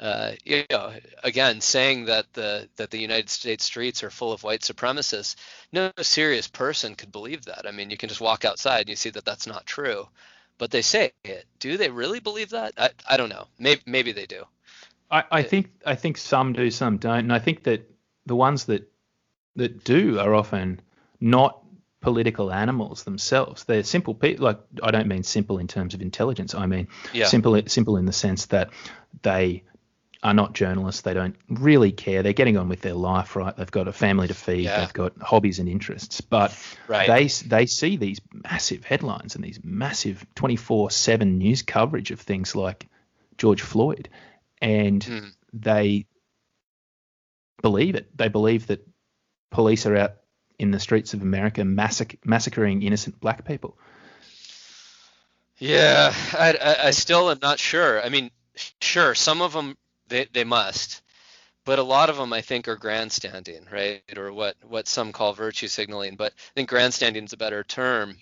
uh, you know, again, saying that the that the United States streets are full of white supremacists, no serious person could believe that. I mean, you can just walk outside and you see that that's not true, but they say it. Do they really believe that? I, I don't know. Maybe maybe they do. I, I think I think some do, some don't, and I think that the ones that that do are often not political animals themselves. They're simple people. Like I don't mean simple in terms of intelligence. I mean yeah. simple simple in the sense that they are not journalists. They don't really care. They're getting on with their life, right? They've got a family to feed. Yeah. They've got hobbies and interests. But right. they they see these massive headlines and these massive 24/7 news coverage of things like George Floyd, and mm. they believe it. They believe that police are out in the streets of America massac- massacring innocent black people. Yeah, I, I, I still am not sure. I mean, sure, some of them they, they must. But a lot of them, I think, are grandstanding, right? Or what, what some call virtue signaling. But I think grandstanding is a better term.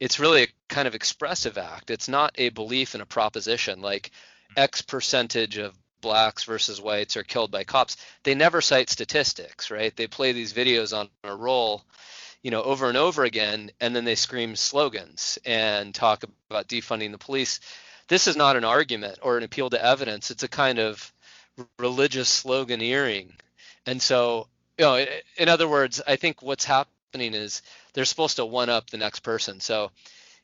It's really a kind of expressive act. It's not a belief in a proposition like X percentage of blacks versus whites are killed by cops. They never cite statistics, right? They play these videos on a roll, you know, over and over again, and then they scream slogans and talk about defunding the police. This is not an argument or an appeal to evidence. It's a kind of religious sloganeering. And so, you know, in other words, I think what's happening is they're supposed to one up the next person. So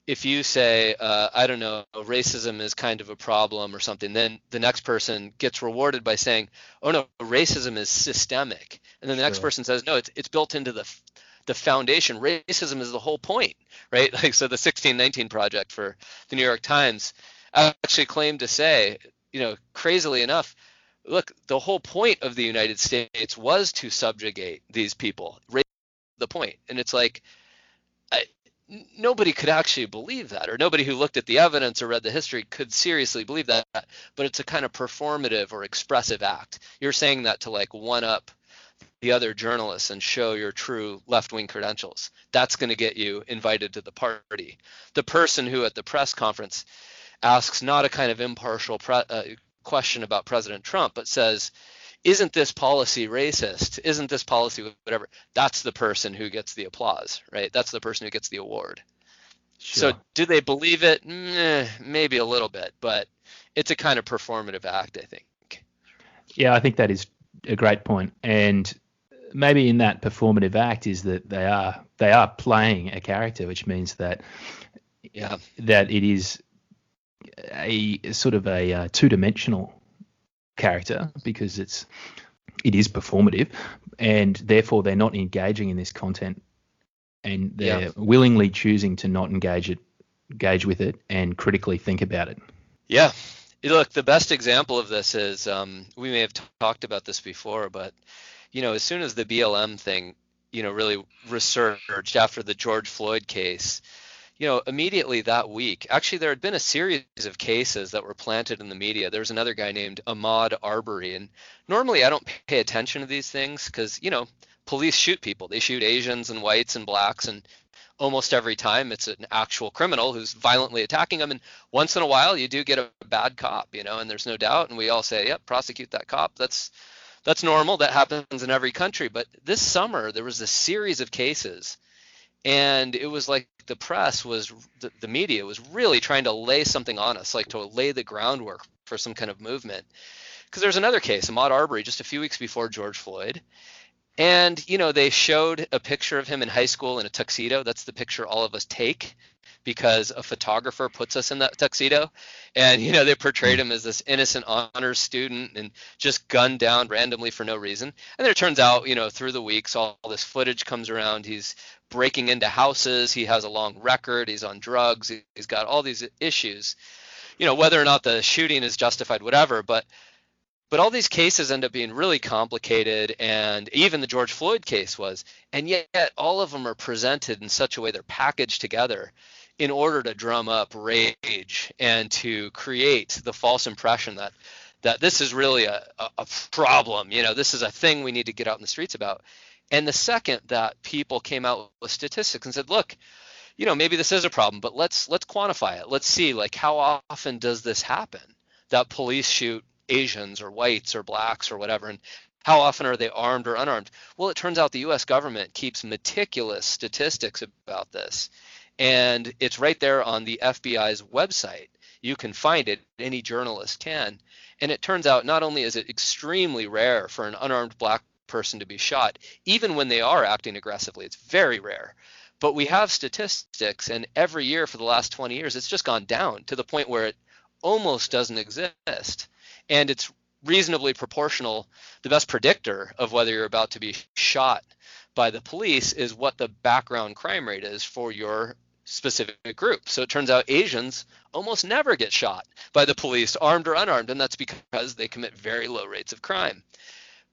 if you say, uh, I don't know, racism is kind of a problem or something, then the next person gets rewarded by saying, oh no, racism is systemic. And then the next person says, no, it's, it's built into the the foundation. Racism is the whole point, right? Like so, the 1619 project for the New York Times actually claimed to say, you know, crazily enough, look, the whole point of the United States was to subjugate these people. The point, and it's like I, nobody could actually believe that, or nobody who looked at the evidence or read the history could seriously believe that. But it's a kind of performative or expressive act. You're saying that to like one up the other journalists and show your true left-wing credentials. That's going to get you invited to the party. The person who at the press conference asks not a kind of impartial pre- uh, question about President Trump, but says, isn't this policy racist? Isn't this policy whatever? That's the person who gets the applause, right? That's the person who gets the award. Sure. So do they believe it? maybe a little bit, but it's a kind of performative act, I think. Yeah, I think that is a great point. And maybe in that performative act is that they are they are playing a character, which means that yeah that it is a sort of a uh, two-dimensional character because it's it is performative, and therefore they're not engaging in this content, and they're yeah. willingly choosing to not engage it, engage with it, and critically think about it. Yeah, look, the best example of this is um, we may have t- talked about this before, but you know, as soon as the BLM thing, you know, really resurged after the George Floyd case, you know, immediately that week, actually, there had been a series of cases that were planted in the media. There was another guy named Ahmaud Arbery, and normally I don't pay attention to these things because, you know, police shoot people. They shoot Asians and whites and blacks, and almost every time it's an actual criminal who's violently attacking them. And once in a while, you do get a bad cop, you know, and there's no doubt. And we all say, yep, prosecute that cop. That's that's normal. That happens in every country. But this summer, there was a series of cases and it was like the press was the, the, media was really trying to lay something on us like to lay the groundwork for some kind of movement. Because there's another case ahmaud arbery just a few weeks before george floyd. And you know they showed a picture of him in high school in a tuxedo. That's the picture all of us take because a photographer puts us in that tuxedo. And you know they portrayed him as this innocent honors student and just gunned down randomly for no reason. And then it turns out you know through the weeks all, all this footage comes around. He's breaking into houses. He has a long record. He's on drugs. He's got all these issues. You know whether or not the shooting is justified whatever but but all these cases end up being really complicated and even the george floyd case was and yet all of them are presented in such a way they're packaged together in order to drum up rage and to create the false impression that that this is really a, a problem. You know this is a thing we need to get out in the streets about and the second that people came out with statistics and said look you know maybe this is a problem but let's let's quantify it let's see like how often does this happen that police shoot Asians or whites or blacks or whatever. And how often are they armed or unarmed? Well, it turns out the US government keeps meticulous statistics about this. And it's right there on the FBI's website. You can find it, any journalist can. And it turns out not only is it extremely rare for an unarmed black person to be shot, even when they are acting aggressively, it's very rare. But we have statistics, and every year for the last 20 years, it's just gone down to the point where it almost doesn't exist. And it's reasonably proportional. The best predictor of whether you're about to be shot by the police is what the background crime rate is for your specific group. So it turns out Asians almost never get shot by the police, armed or unarmed, and that's because they commit very low rates of crime.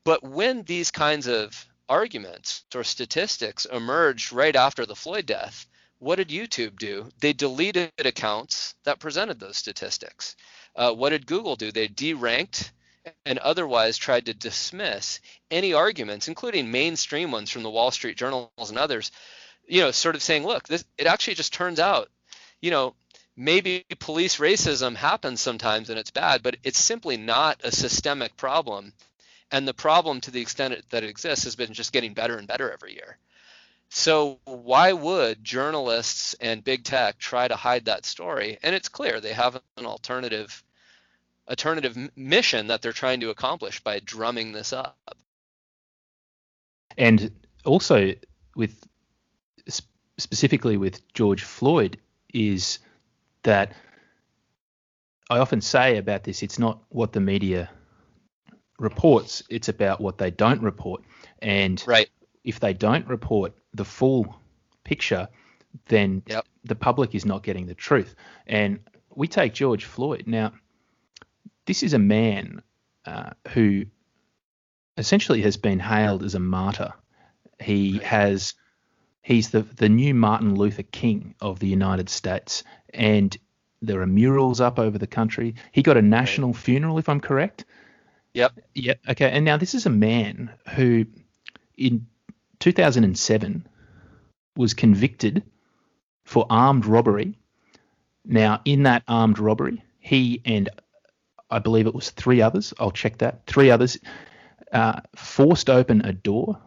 But when these kinds of arguments or statistics emerged right after the Floyd death, what did YouTube do? They deleted accounts that presented those statistics. Uh, what did Google do? They deranked and otherwise tried to dismiss any arguments, including mainstream ones from the Wall Street journals and others, you know, sort of saying, look, this it actually just turns out, you know, maybe police racism happens sometimes and it's bad, but it's simply not a systemic problem. And the problem, to the extent that it exists, has been just getting better and better every year. So why would journalists and big tech try to hide that story? And it's clear they have an alternative alternative mission that they're trying to accomplish by drumming this up. And also with specifically with George Floyd is that I often say about this it's not what the media reports, it's about what they don't report. And right. if they don't report the full picture, then yep. the public is not getting the truth. And we take George Floyd. Now, this is a man uh, who essentially has been hailed as a martyr. He has he's the the new Martin Luther King of the United States, and there are murals up over the country. He got a national funeral, if I'm correct. Yep. Yep. Okay. And now this is a man who, in 2007, was convicted for armed robbery. Now, in that armed robbery, he and I believe it was three others. I'll check that. Three others uh, forced open a door,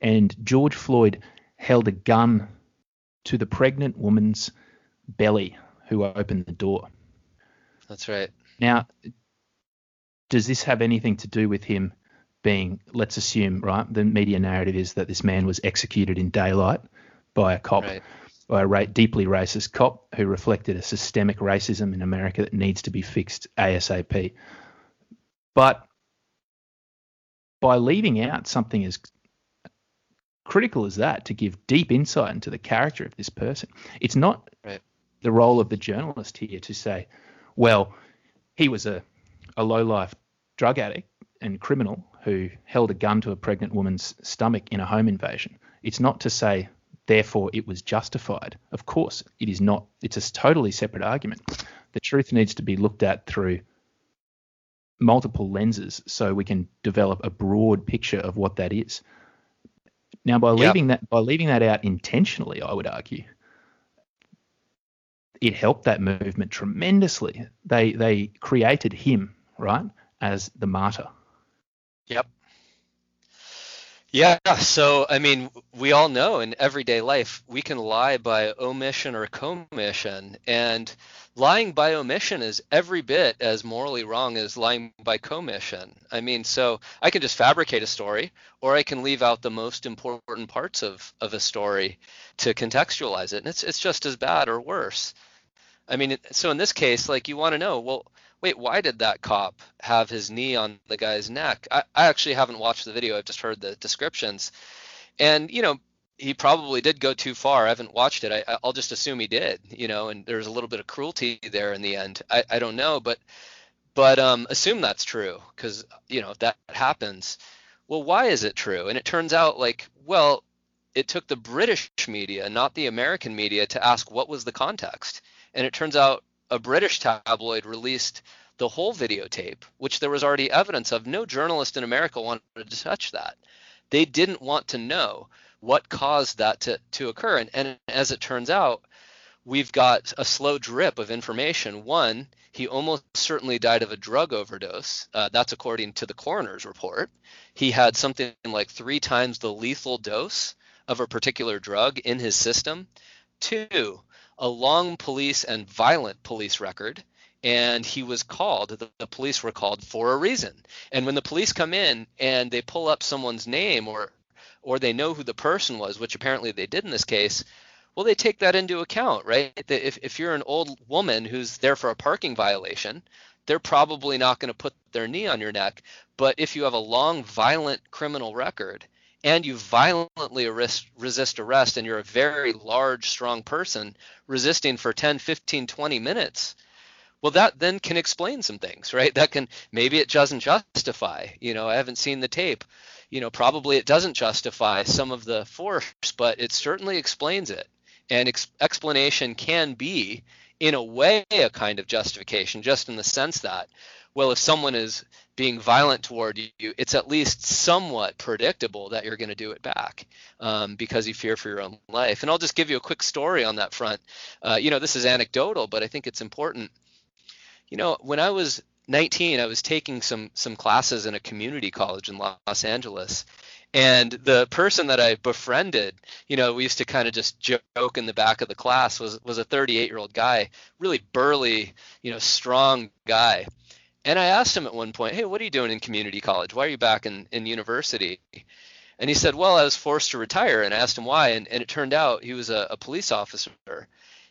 and George Floyd held a gun to the pregnant woman's belly who opened the door. That's right. Now, does this have anything to do with him being, let's assume, right? The media narrative is that this man was executed in daylight by a cop. Right by a deeply racist cop who reflected a systemic racism in America that needs to be fixed ASAP. But by leaving out something as critical as that to give deep insight into the character of this person, it's not right. the role of the journalist here to say, well, he was a, a low life drug addict and criminal who held a gun to a pregnant woman's stomach in a home invasion. It's not to say therefore it was justified. Of course, it is not. It's a totally separate argument. The truth needs to be looked at through multiple lenses so we can develop a broad picture of what that is. Now, by leaving yep. that by leaving that out intentionally, I would argue, it helped that movement tremendously. They they created him right as the martyr. Yep. Yeah, so I mean, we all know in everyday life we can lie by omission or commission, and lying by omission is every bit as morally wrong as lying by commission. I mean, so I can just fabricate a story, or I can leave out the most important parts of, of a story to contextualize it, and it's it's just as bad or worse. I mean, so in this case, like you want to know, well, wait, why did that cop have his knee on the guy's neck? I, I actually haven't watched the video. I've just heard the descriptions. And, you know, he probably did go too far. I haven't watched it. I, will just assume he did, you know, and there's a little bit of cruelty there in the end. I, I don't know, but but um, assume that's true because you know if that happens, well, why is it true? And it turns out like, well, it took the British media, not the American media, to ask what was the context. And it turns out a British tabloid released the whole videotape, which there was already evidence of. No journalist in America wanted to touch that. They didn't want to know what caused that to, to occur. And, and as it turns out, we've got a slow drip of information. One, he almost certainly died of a drug overdose. Uh, that's according to the coroner's report. He had something like three times the lethal dose of a particular drug in his system. Two, a long police and violent police record. And he was called, the, the police were called for a reason. And when the police come in and they pull up someone's name or or they know who the person was, which apparently they did in this case, well, they take that into account, right? If, if you're an old woman who's there for a parking violation, they're probably not going to put their knee on your neck. But if you have a long, violent criminal record and you violently arrest, resist arrest and you're a very large, strong person resisting for 10, 15, 20 minutes, well, that then can explain some things, right? That can maybe it doesn't justify. You know, I haven't seen the tape. You know, probably it doesn't justify some of the force, but it certainly explains it. And ex- explanation can be, in a way, a kind of justification, just in the sense that, well, if someone is being violent toward you, it's at least somewhat predictable that you're going to do it back um, because you fear for your own life. And I'll just give you a quick story on that front. Uh, you know, this is anecdotal, but I think it's important. You know, when I was 19, I was taking some some classes in a community college in Los Angeles, and the person that I befriended, you know, we used to kind of just joke in the back of the class was was a 38 year old guy, really burly, you know, strong guy. And I asked him at one point, "Hey, what are you doing in community college? Why are you back in in university?" And he said, "Well, I was forced to retire." And I asked him why, and, and it turned out he was a, a police officer.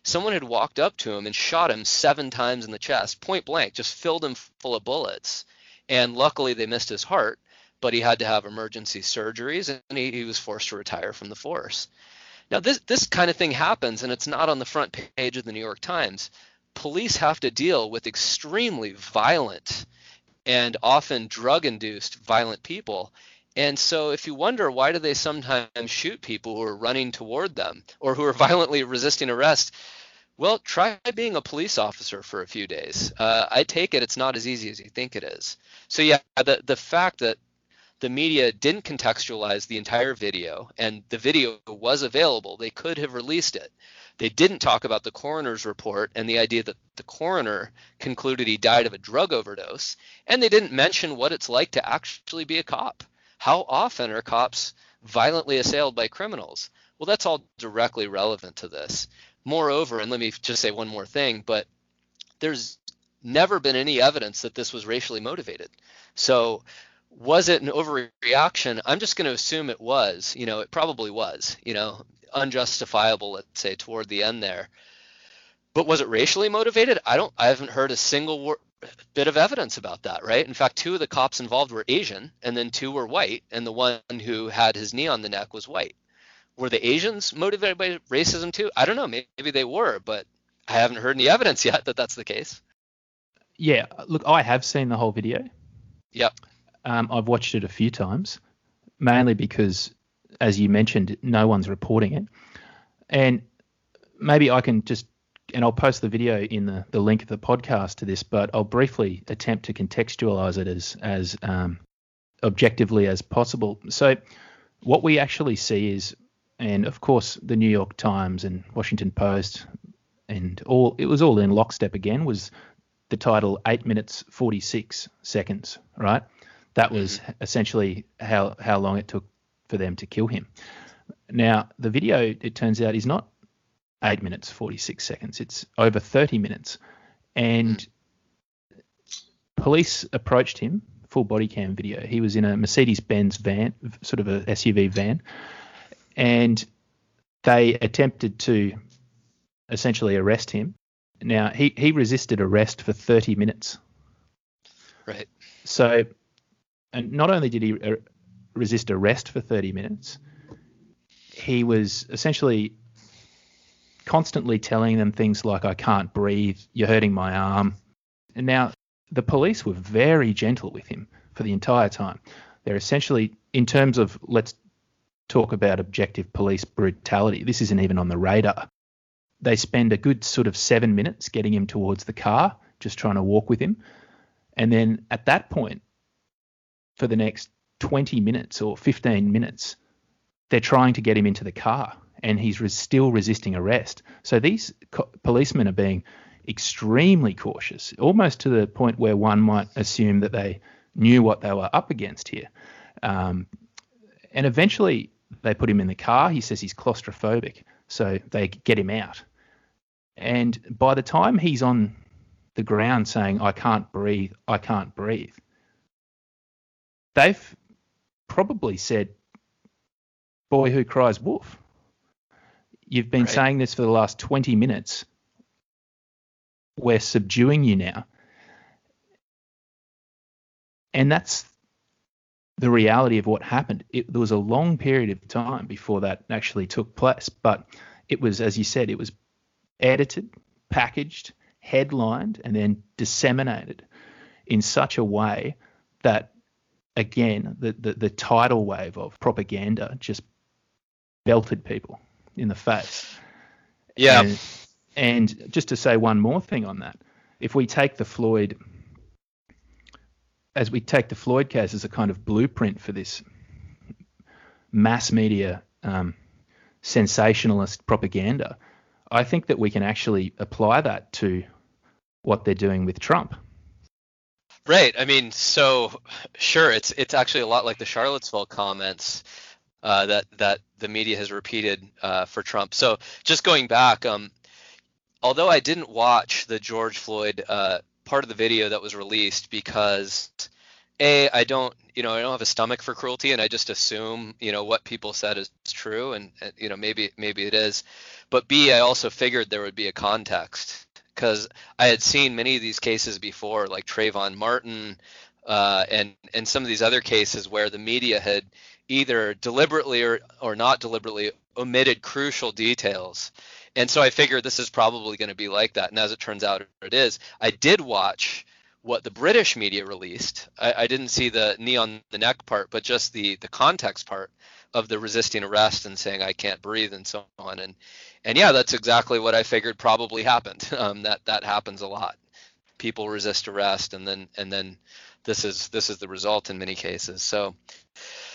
Someone had walked up to him and shot him seven times in the chest, point blank, just filled him full of bullets. And luckily, they missed his heart but he had to have emergency surgeries and he, he was forced to retire from the force. Now, this, this kind of thing happens, and it's not on the front page of the New York Times. Police have to deal with extremely violent and often drug induced violent people. And so, if you wonder why do they sometimes shoot people who are running toward them or who are violently resisting arrest, well, try being a police officer for a few days. Uh, I take it it's not as easy as you think it is. So, yeah, the, the fact that the media didn't contextualize the entire video, and the video was available. They could have released it. They didn't talk about the coroner's report and the idea that the coroner concluded he died of a drug overdose, and they didn't mention what it's like to actually be a cop. How often are cops violently assailed by criminals? Well, that's all directly relevant to this. Moreover, and let me just say one more thing, but there's never been any evidence that this was racially motivated. So was it an overreaction? I'm just going to assume it was. You know, it probably was. You know, unjustifiable, let's say, toward the end there. But was it racially motivated? I don't. I haven't heard a single wor- bit of evidence about that. Right. In fact, two of the cops involved were Asian, and then two were white, and the one who had his knee on the neck was white. Were the Asians motivated by racism too? I don't know. Maybe they were, but I haven't heard any evidence yet that that's the case. Yeah. Look, I have seen the whole video. Yep. Um, I've watched it a few times, mainly because, as you mentioned, no one's reporting it. And maybe I can just, and I'll post the video in the, the link of the podcast to this, but I'll briefly attempt to contextualize it as, as um, objectively as possible. So, what we actually see is, and of course, the New York Times and Washington Post, and all it was all in lockstep again, was the title 8 minutes 46 seconds, right? That was mm-hmm. essentially how how long it took for them to kill him. Now, the video, it turns out, is not eight minutes forty six seconds. It's over thirty minutes, and police approached him. Full body cam video. He was in a Mercedes Benz van, sort of a SUV van, and they attempted to essentially arrest him. Now he he resisted arrest for 30 minutes. Right. So and not only did he resist arrest for 30 minutes, he was essentially constantly telling them things like, I can't breathe, you're hurting my arm. And now the police were very gentle with him for the entire time. They're essentially, in terms of let's talk about objective police brutality, this isn't even on the radar. They spend a good sort of seven minutes getting him towards the car, just trying to walk with him. And then at that point, for the next 20 minutes or 15 minutes, they're trying to get him into the car. And he's res- still resisting arrest. So these co- policemen are being extremely cautious, almost to the point where one might assume that they knew what they were up against here. Um, and eventually they put him in the car. He says he's claustrophobic, so they get him out. And by the time he's on the ground saying, I can't breathe, I can't breathe, they've probably said, Boy who cries wolf. You've been Right. saying this for the last 20 minutes. We're subduing you now. And that's the reality of what happened. It, there was a long period of time before that actually took place, but it was, as you said, it was edited, packaged, headlined, and then disseminated in such a way that, again, the, the, the tidal wave of propaganda just belted people in the face. Yeah. And, and just to say one more thing on that, if we take the Floyd, as we take the Floyd case as a kind of blueprint for this mass media um, sensationalist propaganda, I think that we can actually apply that to what they're doing with Trump. Right. I mean, so sure, it's it's actually a lot like the Charlottesville comments uh, that that the media has repeated uh, for Trump. So just going back, um, although I didn't watch the George Floyd uh, part of the video that was released because a I don't you know I don't have a stomach for cruelty and I just assume you know what people said is true and, you know maybe maybe it is, but b I also figured there would be a context because I had seen many of these cases before, like Trayvon Martin, uh, and and some of these other cases where the media had either deliberately or or not deliberately omitted crucial details. And so I figured this is probably going to be like that. And as it turns out, it is. I did watch what the British media released. I, I didn't see the knee on the neck part, but just the the context part of the resisting arrest and saying I can't breathe and so on. And and yeah, that's exactly what I figured probably happened. Um, that that happens a lot. People resist arrest, and then and then this is this is the result in many cases. So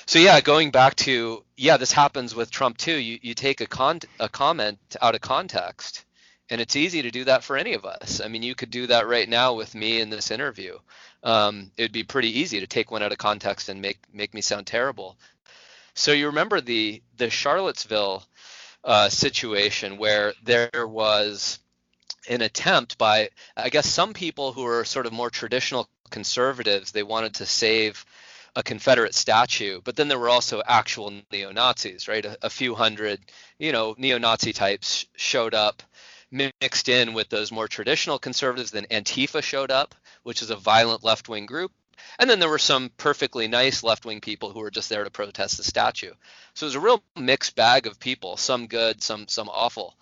so yeah, going back to yeah, this happens with Trump too. You you take a con a comment out of context, and it's easy to do that for any of us. I mean, you could do that right now with me in this interview. Um, it'd be pretty easy to take one out of context and make make me sound terrible. So you remember the the Charlottesville uh, situation where there was an attempt by I guess some people who are sort of more traditional conservatives. They wanted to save a Confederate statue, but then there were also actual neo Nazis, right? A, a few hundred, you know, neo Nazi types showed up mixed in with those more traditional conservatives. Then Antifa showed up, which is a violent left wing group. And then there were some perfectly nice left wing people who were just there to protest the statue. So it was a real mixed bag of people, some good, some some awful.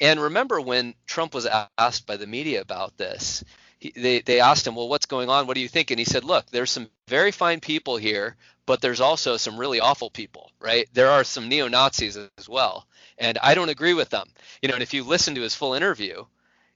And remember when Trump was asked by the media about this, he, they they asked him, "Well, what's going on? What do you think?" And he said, "Look, there's some very fine people here, but there's also some really awful people, right? There are some neo Nazis as well, and I don't agree with them. You know, and if you listen to his full interview,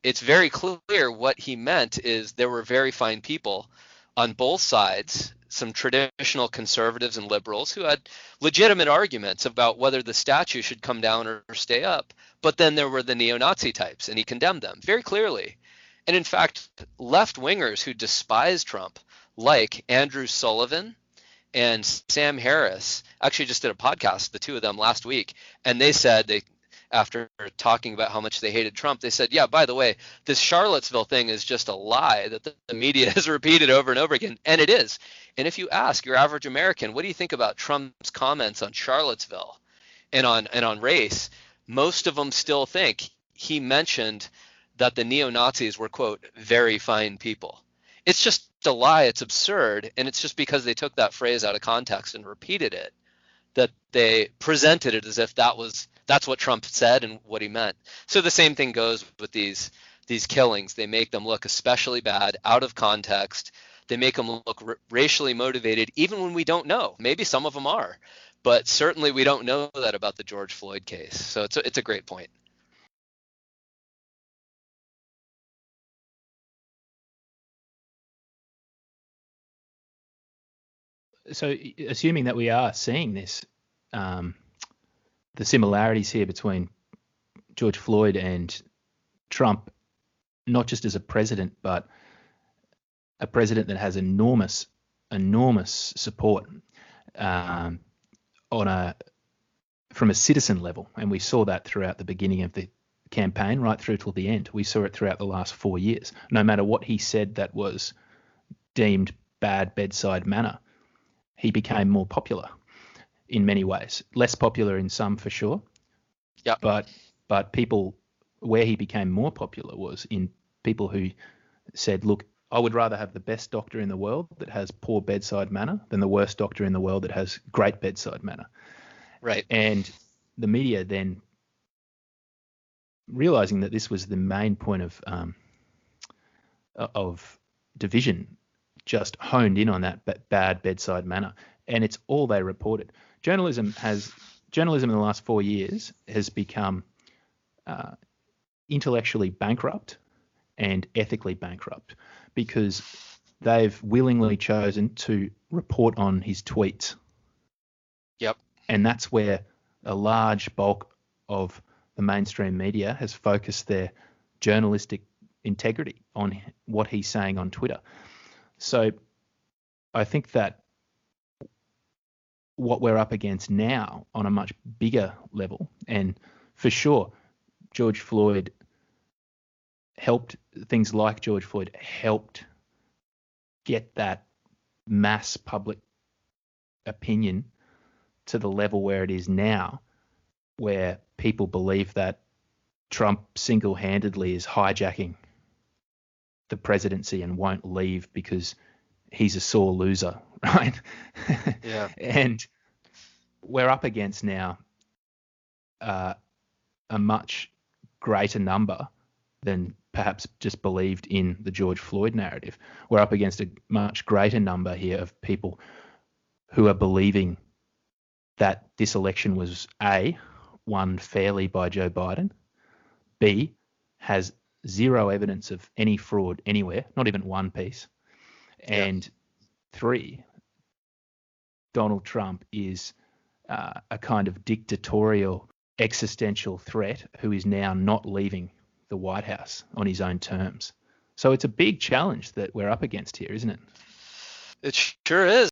it's very clear what he meant is there were very fine people on both sides." Some traditional conservatives and liberals who had legitimate arguments about whether the statue should come down or, stay up. But then there were the neo Nazi types, and he condemned them very clearly. And in fact, left wingers who despise Trump, like Andrew Sullivan and Sam Harris, actually just did a podcast, the two of them last week, and they said they after talking about how much they hated Trump, they said, "Yeah, by the way, this Charlottesville thing is just a lie that the, media has repeated over and over again, and it is." And if you ask your average American, "What do you think about Trump's comments on Charlottesville and on and on race?" most of them still think he mentioned that the neo Nazis were, quote, very fine people. It's just a lie. It's absurd. And it's just because they took that phrase out of context and repeated it that they presented it as if that was that's what Trump said and what he meant. So the same thing goes with these these killings. They make them look especially bad out of context. They make them look r- racially motivated even when we don't know. Maybe some of them are, but certainly we don't know that about the George Floyd case. So it's a, it's a great point. So, assuming that we are seeing this um, the similarities here between George Floyd and Trump, not just as a president, but a president that has enormous, enormous support um, on a from a citizen level, and we saw that throughout the beginning of the campaign, right through till the end. We saw it throughout the last four years. No matter what he said that was deemed bad bedside manner, he became more popular in many ways. Less popular in some for sure. Yeah. But but people where he became more popular was in people who said, look, I would rather have the best doctor in the world that has poor bedside manner than the worst doctor in the world that has great bedside manner. Right. And the media then realizing that this was the main point of um, of division, just honed in on that bad bedside manner, and it's all they reported. Journalism has journalism in the last four years has become uh, intellectually bankrupt and ethically bankrupt because they've willingly chosen to report on his tweets. Yep. And that's where a large bulk of the mainstream media has focused their journalistic integrity on what he's saying on Twitter. So I think that what we're up against now on a much bigger level, and for sure, George Floyd helped things like George Floyd helped get that mass public opinion to the level where it is now, where people believe that Trump single handedly is hijacking the presidency and won't leave because he's a sore loser, right? Yeah. and we're up against now uh, a much greater number than perhaps just believed in the George Floyd narrative. We're up against a much greater number here of people who are believing that this election was A, won fairly by Joe Biden, B, has zero evidence of any fraud anywhere, not even one piece, and three, Donald Trump is uh, a kind of dictatorial existential threat who is now not leaving the White House on his own terms. So it's a big challenge that we're up against here, isn't it? It sure is.